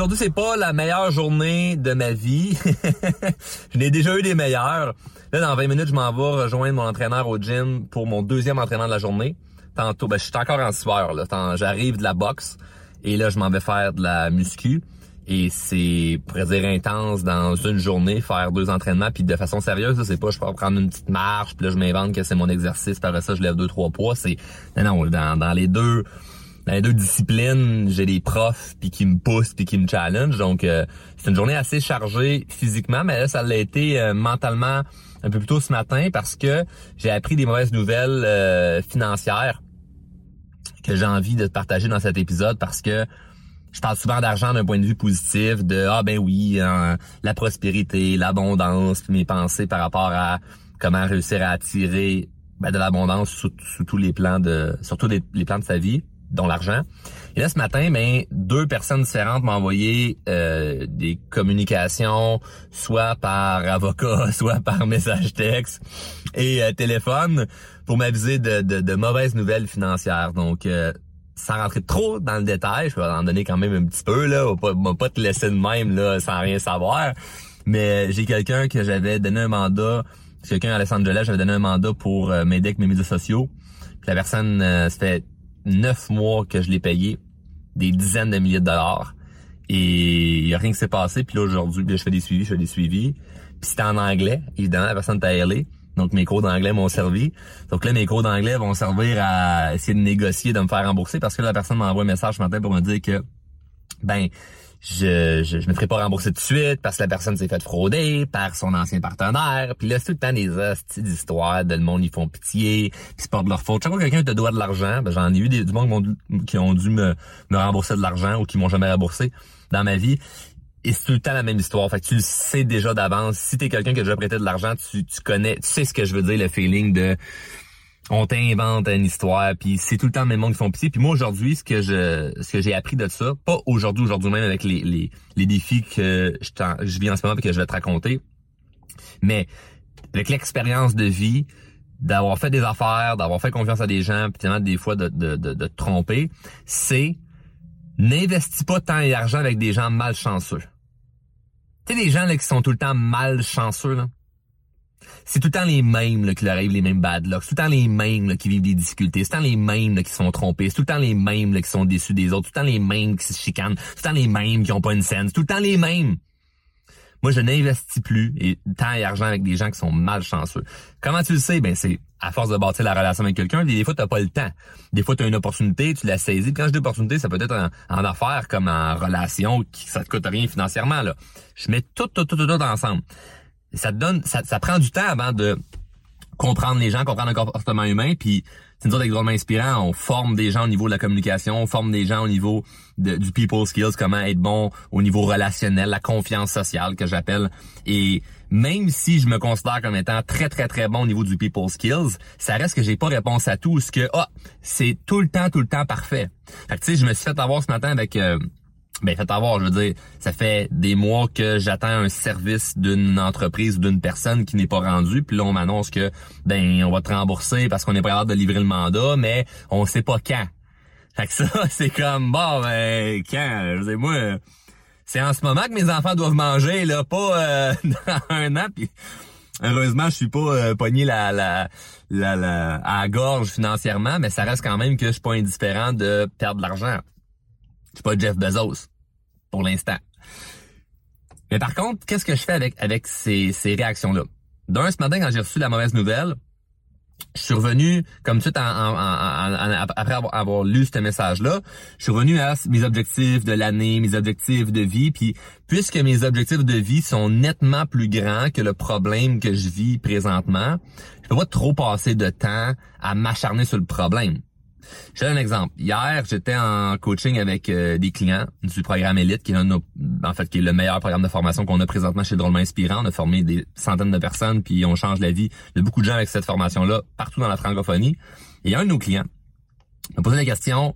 aujourd'hui, c'est pas la meilleure journée de ma vie. je n'ai déjà eu des meilleures. Là, dans 20 minutes, je m'en vais rejoindre mon entraîneur au gym pour mon deuxième entraînement de la journée. Tantôt, ben, je suis encore en sueur, là. J'arrive de la boxe et là, je m'en vais faire de la muscu. Et c'est, pour dire, intense dans une journée, faire deux entraînements, puis de façon sérieuse, c'est pas je peux prendre une petite marche, puis là je m'invente que c'est mon exercice, par ça je lève deux, trois poids. C'est. Non, non, dans, les deux. Dans deux disciplines, j'ai des profs puis qui me poussent puis qui me challenge. Donc euh, c'est une journée assez chargée physiquement, mais là ça l'a été euh, mentalement un peu plus tôt ce matin parce que j'ai appris des mauvaises nouvelles euh, financières que j'ai envie de partager dans cet épisode parce que je parle souvent d'argent d'un point de vue positif, de ah ben oui, hein, la prospérité, l'abondance, mes pensées par rapport à comment réussir à attirer ben, de l'abondance sous, tous les plans de, surtout les, plans de sa vie, dont l'argent. Et là ce matin, ben deux personnes différentes m'ont envoyé euh, des communications, soit par avocat, soit par message texte et euh, téléphone, pour m'aviser de, de, mauvaises nouvelles financières. Donc euh, sans rentrer trop dans le détail, je vais en donner quand même un petit peu, là. On va pas, te laisser de même, là, sans rien savoir. Mais j'ai quelqu'un que j'avais donné un mandat, quelqu'un à Los Angeles, j'avais donné un mandat pour euh, m'aider avec mes médias sociaux. La personne, euh, ça fait neuf mois que je l'ai payé, des dizaines de milliers de dollars. Et il y a rien qui s'est passé. Puis là, aujourd'hui, je fais des suivis, je fais des suivis. Puis c'était en anglais, évidemment, la personne t'a ailé. Donc mes cours d'anglais m'ont servi. Donc là, mes cours d'anglais vont servir à essayer de négocier, de me faire rembourser parce que la personne m'a envoyé un message ce matin pour me dire que ben je, je, me ferai pas rembourser tout de suite parce que la personne s'est fait frauder par son ancien partenaire. Puis là, c'est tout le temps des hosties d'histoires, de le monde, ils font pitié, puis c'est pas de leur faute. Chaque fois que quelqu'un te doit de l'argent, ben, j'en ai eu des, du monde qui ont dû me, me rembourser de l'argent ou qui m'ont jamais remboursé dans ma vie. Et c'est tout le temps la même histoire. Fait que tu le sais déjà d'avance. Si t'es quelqu'un qui a déjà prêté de l'argent, tu, tu connais, tu sais ce que je veux dire, le feeling de on t'invente une histoire, puis c'est tout le temps le même qui font pitié. Puis moi aujourd'hui, ce que je ce que j'ai appris de ça, pas aujourd'hui, aujourd'hui même avec les, les, les défis que je, vis en ce moment et que je vais te raconter, mais avec l'expérience de vie, d'avoir fait des affaires, d'avoir fait confiance à des gens, puis des fois de, de, de, de te tromper, c'est n'investis pas temps et argent avec des gens malchanceux. Tu sais, des gens là, qui sont tout le temps malchanceux, là. C'est tout le temps les mêmes qui leur arrivent les mêmes bad luck. C'est tout le temps les mêmes qui vivent des difficultés. C'est tout le temps les mêmes qui se font tromper. C'est tout le temps les mêmes qui sont déçus des autres. C'est tout le temps les mêmes qui se chicanent. C'est tout le temps les mêmes qui ont pas une scène. C'est tout le temps les mêmes. Moi, je n'investis plus et temps et argent avec des gens qui sont malchanceux. Comment tu le sais? Ben, c'est à force de bâtir la relation avec quelqu'un, des fois, tu n'as pas le temps. Des fois, tu as une opportunité, tu la saisis. quand je dis opportunité, ça peut être en, affaires comme en relation, qui ça te coûte rien financièrement. Je mets tout, tout, tout, tout, tout ensemble. Ça te donne, ça, ça prend du temps avant de comprendre les gens, comprendre le comportement humain, puis c'est une sorte d'exemple inspirant. On forme des gens au niveau de la communication, on forme des gens au niveau du people skills, comment être bon au niveau relationnel, la confiance sociale que j'appelle. Et même si je me considère comme étant très très très bon au niveau du people skills, ça reste que j'ai pas réponse à tout, ce que ah c'est tout le temps tout le temps parfait. Fait que tu sais, je me suis fait avoir ce matin avec euh, ben faites avoir, je veux dire, ça fait des mois que j'attends un service d'une entreprise ou d'une personne qui n'est pas rendu, puis là on m'annonce que ben on va te rembourser parce qu'on est prêt à de livrer le mandat, mais on sait pas quand. Fait que ça, c'est comme bon ben quand, je veux moi, c'est en ce moment que mes enfants doivent manger, là, pas euh, dans un an, puis heureusement je suis pas euh, pogné la, la, la, la, à la gorge financièrement, mais ça reste quand même que je suis pas indifférent de perdre de l'argent. Je suis pas Jeff Bezos pour l'instant. Mais par contre, qu'est-ce que je fais avec, avec ces, ces réactions-là? D'un, ce matin, quand j'ai reçu la mauvaise nouvelle, je suis revenu, comme tout, en, après avoir, lu ce message-là, je suis revenu à mes objectifs de l'année, mes objectifs de vie, puis puisque mes objectifs de vie sont nettement plus grands que le problème que je vis présentement, je peux pas trop passer de temps à m'acharner sur le problème. Je donne un exemple. Hier, j'étais en coaching avec euh, des clients du programme Elite, qui est en fait qui est le meilleur programme de formation qu'on a présentement chez Drôlement Inspirant. On a formé des centaines de personnes, puis on change la vie de beaucoup de gens avec cette formation-là partout dans la francophonie. Et un de nos clients m'a posé la question,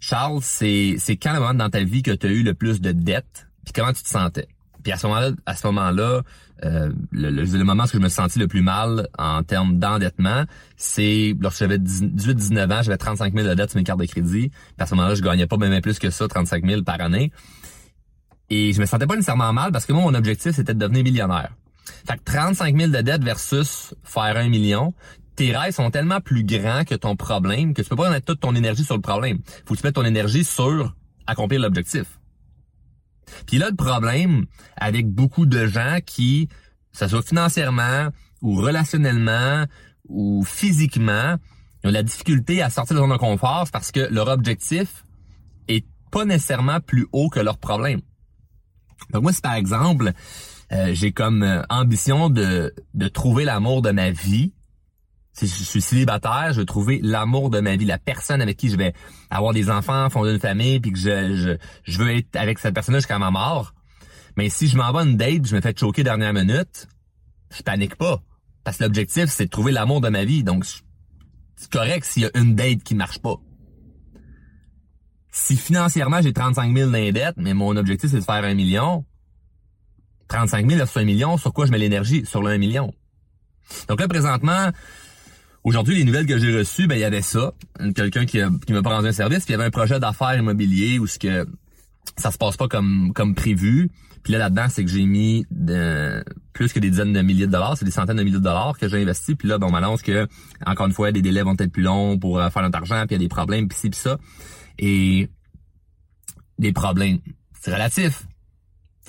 Charles, c'est c'est quand le moment dans ta vie que tu as eu le plus de dettes, puis comment tu te sentais? Puis à ce moment-là, à ce moment-là, euh, le, le, moment où je me suis senti le plus mal en termes d'endettement, c'est lorsque j'avais 18-19 ans, j'avais 35 000 de dettes sur mes cartes de crédit. Puis à ce moment-là, je gagnais pas même plus que ça, 35 000 par année. Et je me sentais pas nécessairement mal parce que moi, mon objectif, c'était de devenir millionnaire. Fait que 35 000 de dette versus faire un million, tes rêves sont tellement plus grands que ton problème que tu peux pas mettre toute ton énergie sur le problème. Faut que tu mettes ton énergie sur accomplir l'objectif. Puis là, le problème avec beaucoup de gens qui, que ce soit financièrement ou relationnellement ou physiquement, ont la difficulté à sortir de leur zone confort parce que leur objectif est pas nécessairement plus haut que leur problème. Donc moi, si par exemple, euh, j'ai comme euh, ambition de, de trouver l'amour de ma vie, si je suis célibataire, je veux trouver l'amour de ma vie, la personne avec qui je vais avoir des enfants, fonder une famille, puis que je, je, je veux être avec cette personne-là jusqu'à ma mort. Mais si je m'en vais une date, je me fais choquer dernière minute, je panique pas. Parce que l'objectif, c'est de trouver l'amour de ma vie. Donc, c'est correct s'il y a une date qui marche pas. Si financièrement, j'ai 35 000 dans mais mon objectif, c'est de faire un million, 35 000 versus un million, sur quoi je mets l'énergie? Sur le 1 million. Donc là, présentement, Aujourd'hui, les nouvelles que j'ai reçues, ben il y avait ça, quelqu'un qui, qui m'a rendu un service, puis il y avait un projet d'affaires immobilier où ce que ça se passe pas comme comme prévu. Puis là là-dedans, c'est que j'ai mis de, plus que des dizaines de milliers de dollars, c'est des centaines de milliers de dollars que j'ai investi. Puis là, ben, on m'annonce que encore une fois, des délais vont être plus longs pour euh, faire notre argent, puis il y a des problèmes, puis ci, puis ça. Et des problèmes, c'est relatif.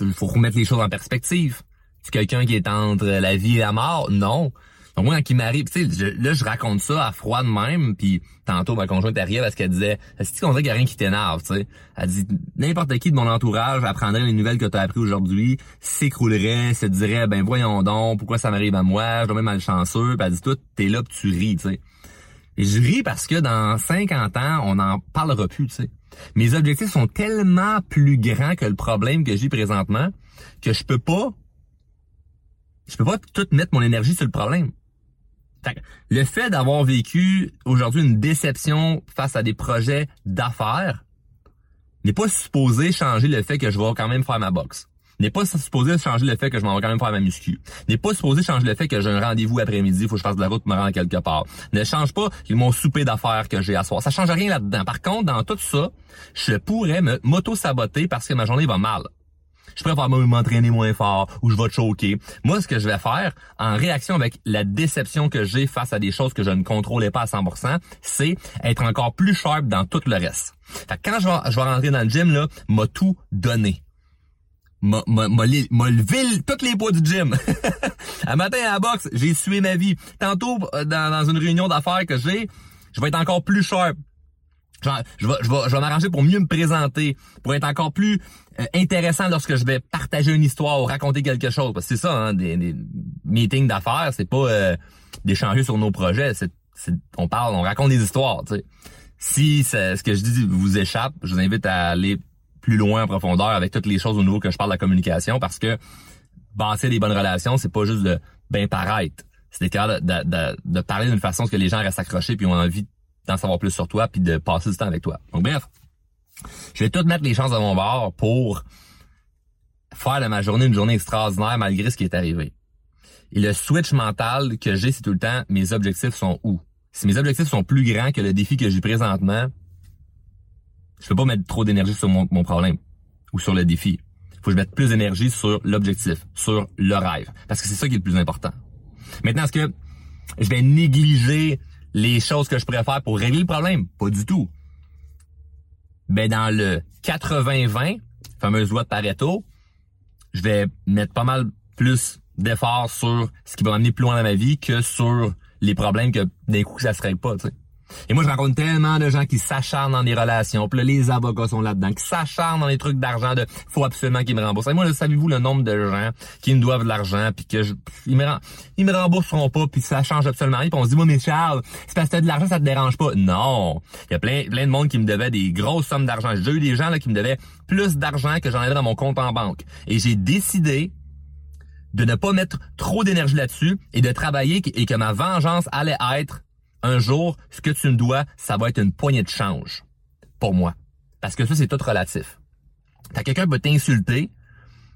Il faut remettre les choses en perspective. C'est quelqu'un qui est entre la vie et la mort? Non. Moi, il m'arrive, tu sais, là, je raconte ça à froid de même, puis tantôt, ma conjointe arrive parce qu'elle disait, est-ce qu'on dirait qu'il y a rien qui t'énerve, tu sais? Elle dit, n'importe qui de mon entourage apprendrait les nouvelles que tu as appris aujourd'hui, s'écroulerait, se dirait, ben voyons donc, pourquoi ça m'arrive à moi, je dois même malchanceux, puis elle dit, toi, t'es là, pis tu ris, tu sais. Et je ris parce que dans 50 ans, on n'en parlera plus, tu sais. Mes objectifs sont tellement plus grands que le problème que j'ai présentement que je peux pas je peux pas tout mettre mon énergie sur le problème le fait d'avoir vécu aujourd'hui une déception face à des projets d'affaires n'est pas supposé changer le fait que je vais quand même faire ma boxe. N'est pas supposé changer le fait que je m'en vais quand même faire ma muscu. N'est pas supposé changer le fait que j'ai un rendez-vous après-midi, faut que je fasse de la route me rendre quelque part. Ne change pas mon souper d'affaires que j'ai à soir. Ça change rien là-dedans. Par contre, dans tout ça, je pourrais me m'auto-saboter parce que ma journée va mal je préfère m'entraîner moins fort ou je vais te choquer. Moi, ce que je vais faire en réaction avec la déception que j'ai face à des choses que je ne contrôlais pas à 100%, c'est être encore plus sharp dans tout le reste. Fait quand je vais, je vais rentrer dans le gym, là, m'a tout donné m'a levé toutes les poids du gym. un matin à la boxe, j'ai sué ma vie. Tantôt, euh, dans, dans une réunion d'affaires que j'ai, je vais être encore plus sharp je vais, je vais, je vais m'arranger pour mieux me présenter, pour être encore plus euh, intéressant lorsque je vais partager une histoire ou raconter quelque chose. Parce que c'est ça, hein, des, des meetings d'affaires, c'est pas euh, d'échanger sur nos projets. C'est, on parle, on raconte des histoires. Si ce que je dis vous échappe, je vous invite à aller plus loin en profondeur avec toutes les choses au niveau que je parle de la communication, parce que bâtir des bonnes relations, c'est pas juste de bien paraître. C'est de, de, de, de parler d'une façon que les gens restent accrochés puis ont envie d'en savoir plus sur toi puis de passer du temps avec toi. Donc bref, je vais tout mettre les chances à mon bord pour faire de ma journée une journée extraordinaire malgré ce qui est arrivé. Et le switch mental que j'ai, c'est tout le temps, mes objectifs sont où? Si mes objectifs sont plus grands que le défi que j'ai présentement, je peux pas mettre trop d'énergie sur mon, mon, problème ou sur le défi. Faut que je mette plus d'énergie sur l'objectif, sur le rêve. Parce que c'est ça qui est le plus important. Maintenant, est-ce que je vais négliger les choses que je préfère pour régler le problème? Pas du tout. Ben, dans le 80-20, fameuse loi de Pareto, je vais mettre pas mal plus d'efforts sur ce qui va m'amener plus loin dans ma vie que sur les problèmes que d'un coup ça se règle pas, tu sais. Et moi, je rencontre tellement de gens qui s'acharnent dans des relations. Puis là, les avocats sont là-dedans, qui s'acharnent dans les trucs d'argent de faut absolument qu'ils me remboursent. Et moi, savez-vous le nombre de gens qui me doivent de l'argent puis que je, ils me ils me rembourseront pas puis ça change absolument rien. Puis on se dit moi mais Charles, c'est parce que t'as de l'argent, ça te dérange pas. Non. Il y a plein plein de monde qui me devait des grosses sommes d'argent. J'ai eu des gens là qui me devaient plus d'argent que j'en avais dans mon compte en banque. Et j'ai décidé de ne pas mettre trop d'énergie là-dessus et de travailler et que ma vengeance allait être un jour, ce que tu me dois, ça va être une poignée de change pour moi. Parce que ça, c'est tout relatif. T'as quelqu'un peut t'insulter,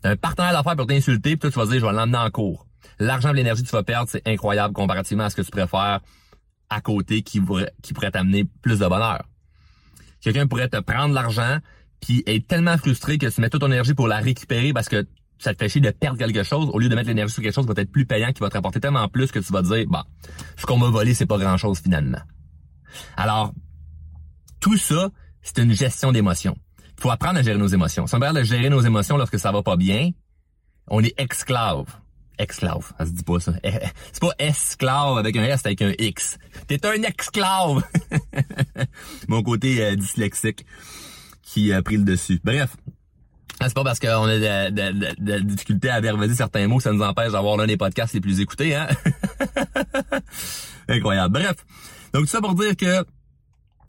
un partenaire d'affaires peut t'insulter, puis toi, tu vas dire, je vais l'emmener en cours. L'argent et l'énergie que tu vas perdre, c'est incroyable comparativement à ce que tu préfères à côté qui, qui pourrait t'amener plus de bonheur. Quelqu'un pourrait te prendre l'argent, puis être tellement frustré que tu mets toute ton énergie pour la récupérer parce que ça te fait chier de perdre quelque chose au lieu de mettre l'énergie sur quelque chose qui va être plus payant, qui va te rapporter tellement plus que tu vas te dire, bah, ce qu'on m'a volé, c'est pas grand chose finalement. Alors, tout ça, c'est une gestion d'émotions. Il faut apprendre à gérer nos émotions. Si on de gérer nos émotions lorsque ça va pas bien, on est esclave. Esclave, ça se dit pas ça. Eh, eh, c'est pas esclave avec un S, avec un X. T'es un esclave. Mon côté euh, dyslexique qui a pris le dessus. Bref, c'est pas parce qu'on a de, de, de, difficultés à verbaliser certains mots que ça nous empêche d'avoir l'un des podcasts les plus écoutés, hein? Incroyable. Bref. Donc, ça pour dire que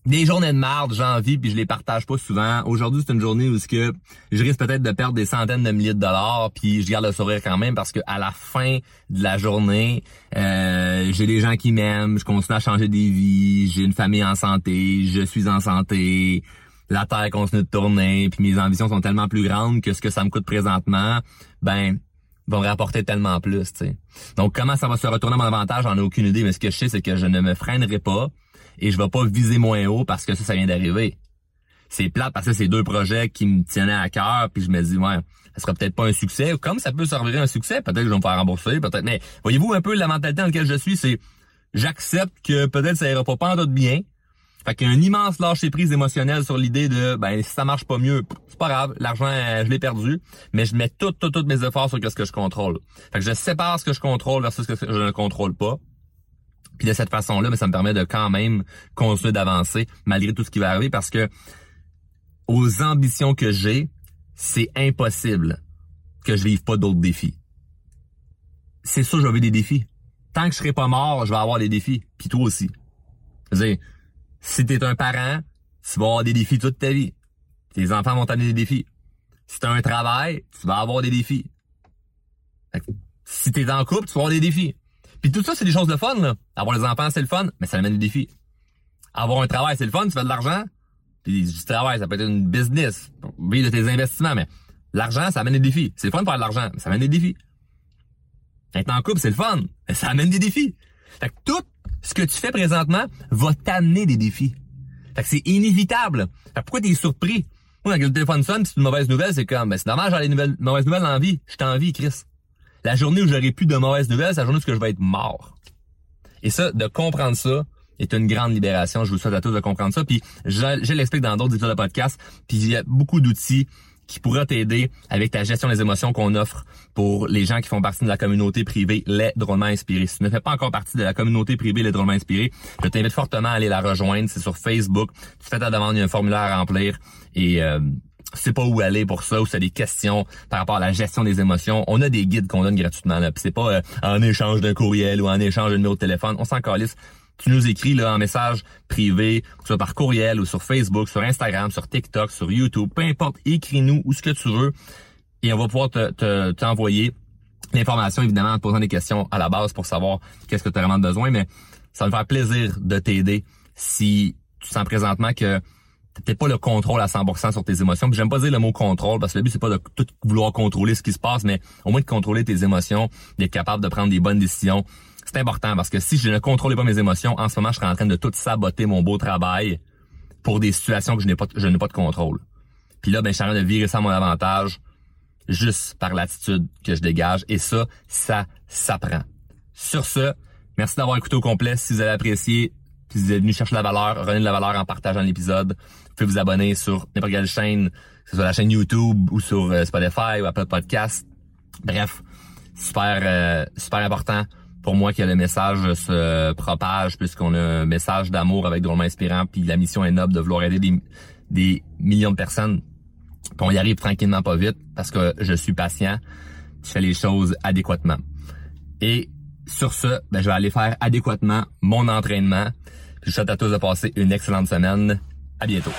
des journées de marde, j'en vis puis je les partage pas souvent. Aujourd'hui, c'est une journée où ce que je risque peut-être de perdre des centaines de milliers de dollars puis je garde le sourire quand même parce que à la fin de la journée, euh, j'ai des gens qui m'aiment, je continue à changer des vies, j'ai une famille en santé, je suis en santé, la terre continue de tourner, puis mes ambitions sont tellement plus grandes que ce que ça me coûte présentement, ben vont rapporter tellement plus, tu sais. Donc comment ça va se retourner à mon avantage, j'en ai aucune idée, mais ce que je sais c'est que je ne me freinerai pas et je vais pas viser moins haut parce que ça ça vient d'arriver. C'est plate parce que c'est deux projets qui me tenaient à cœur, puis je me dis ouais, ça sera peut-être pas un succès, comme ça peut servir un succès, peut-être que je vais me faire rembourser, peut-être mais voyez-vous un peu la mentalité dans laquelle je suis, c'est j'accepte que peut-être ça ira pas pas en tout bien, fait qu'il y a un immense lâcher prise émotionnel sur l'idée de ben si ça marche pas mieux, c'est pas grave, l'argent euh, je l'ai perdu, mais je mets tout, tout, tous mes efforts sur ce que je contrôle. Fait que je sépare ce que je contrôle versus ce que je ne contrôle pas. Puis de cette façon-là, mais ça me permet de quand même continuer d'avancer malgré tout ce qui va arriver parce que aux ambitions que j'ai, c'est impossible que je vive pas d'autres défis. C'est sûr, je vais des défis. Tant que je serai pas mort, je vais avoir des défis. Puis toi aussi. Je si t'es un parent, tu vas avoir des défis toute ta vie. Tes enfants vont t'amener des défis. Si t'as un travail, tu vas avoir des défis. Si t'es en couple, tu vas avoir des défis. Puis tout ça, c'est des choses de fun, là. Avoir des enfants, c'est le fun, mais ça amène des défis. Avoir un travail, c'est le fun, tu fais de l'argent. Puis du travail, ça peut être une business, vivre de tes investissements, mais l'argent, ça amène des défis. C'est le fun de faire de l'argent, mais ça amène des défis. Être en couple, c'est le fun, mais ça amène des défis. Fait que tout ce que tu fais présentement va t'amener des défis. Fait que c'est inévitable. Fait pourquoi t'es surpris? Moi, quand le téléphone sonne, c'est une mauvaise nouvelle, c'est comme, ben, c'est dommage d'avoir des nouvelles, mauvaises nouvelles dans vie. Je t'en vie, Chris. La journée où j'aurai plus de mauvaises nouvelles, c'est la journée où je vais être mort. Et ça, de comprendre ça, est une grande libération. Je vous souhaite à tous de comprendre ça. Puis, je, je l'explique dans d'autres épisodes de podcast. Puis, il y a beaucoup d'outils qui pourra t'aider avec ta gestion des émotions qu'on offre pour les gens qui font partie de la communauté privée Les Drôlement Inspirés. Si tu ne fais pas encore partie de la communauté privée Les Drôlement Inspirés, je t'invite fortement à aller la rejoindre. C'est sur Facebook. Tu fais ta demande, il y a un formulaire à remplir et euh, sais pas où aller pour ça ou c'est des questions par rapport à la gestion des émotions, on a des guides qu'on donne gratuitement là. c'est pas euh, en échange d'un courriel ou en échange d'un numéro de téléphone, on s'en calisse tu nous écris là en message privé, soit par courriel ou sur Facebook, sur Instagram, sur TikTok, sur YouTube, peu importe, écris-nous où ce que tu veux et on va pouvoir te t'envoyer l'information évidemment en te posant des questions à la base pour savoir qu'est-ce que tu as vraiment besoin, mais ça va me faire plaisir de t'aider si tu sens présentement que t'as pas le contrôle à 100% sur tes émotions. J'aime pas dire le mot contrôle parce que le but c'est pas de tout vouloir contrôler ce qui se passe, mais au moins de contrôler tes émotions, d'être capable de prendre des bonnes décisions, c'est important parce que si je ne contrôlais pas mes émotions, en ce moment, je serais en train de tout saboter mon beau travail pour des situations que je n'ai pas, je n'ai pas de contrôle. Puis là, ben, je suis en train de virer ça à mon avantage juste par l'attitude que je dégage. Et ça, ça s'apprend. Sur ce, merci d'avoir écouté au complet. Si vous avez apprécié, si vous êtes venu chercher la valeur, renez de la valeur en partageant l'épisode. Vous pouvez vous abonner sur n'importe quelle chaîne, que ce soit la chaîne YouTube ou sur euh, Spotify ou Apple Podcast. Bref, super, euh, super important pour moi que le message se propage puisqu'on a un message d'amour avec Drôlement Inspirant puis la mission est noble de vouloir aider des, des millions de personnes. Puis on y arrive tranquillement pas vite parce que je suis patient, je fais les choses adéquatement. Et sur ce, ben, je vais aller faire adéquatement mon entraînement. Je souhaite à tous de passer une excellente semaine. À bientôt.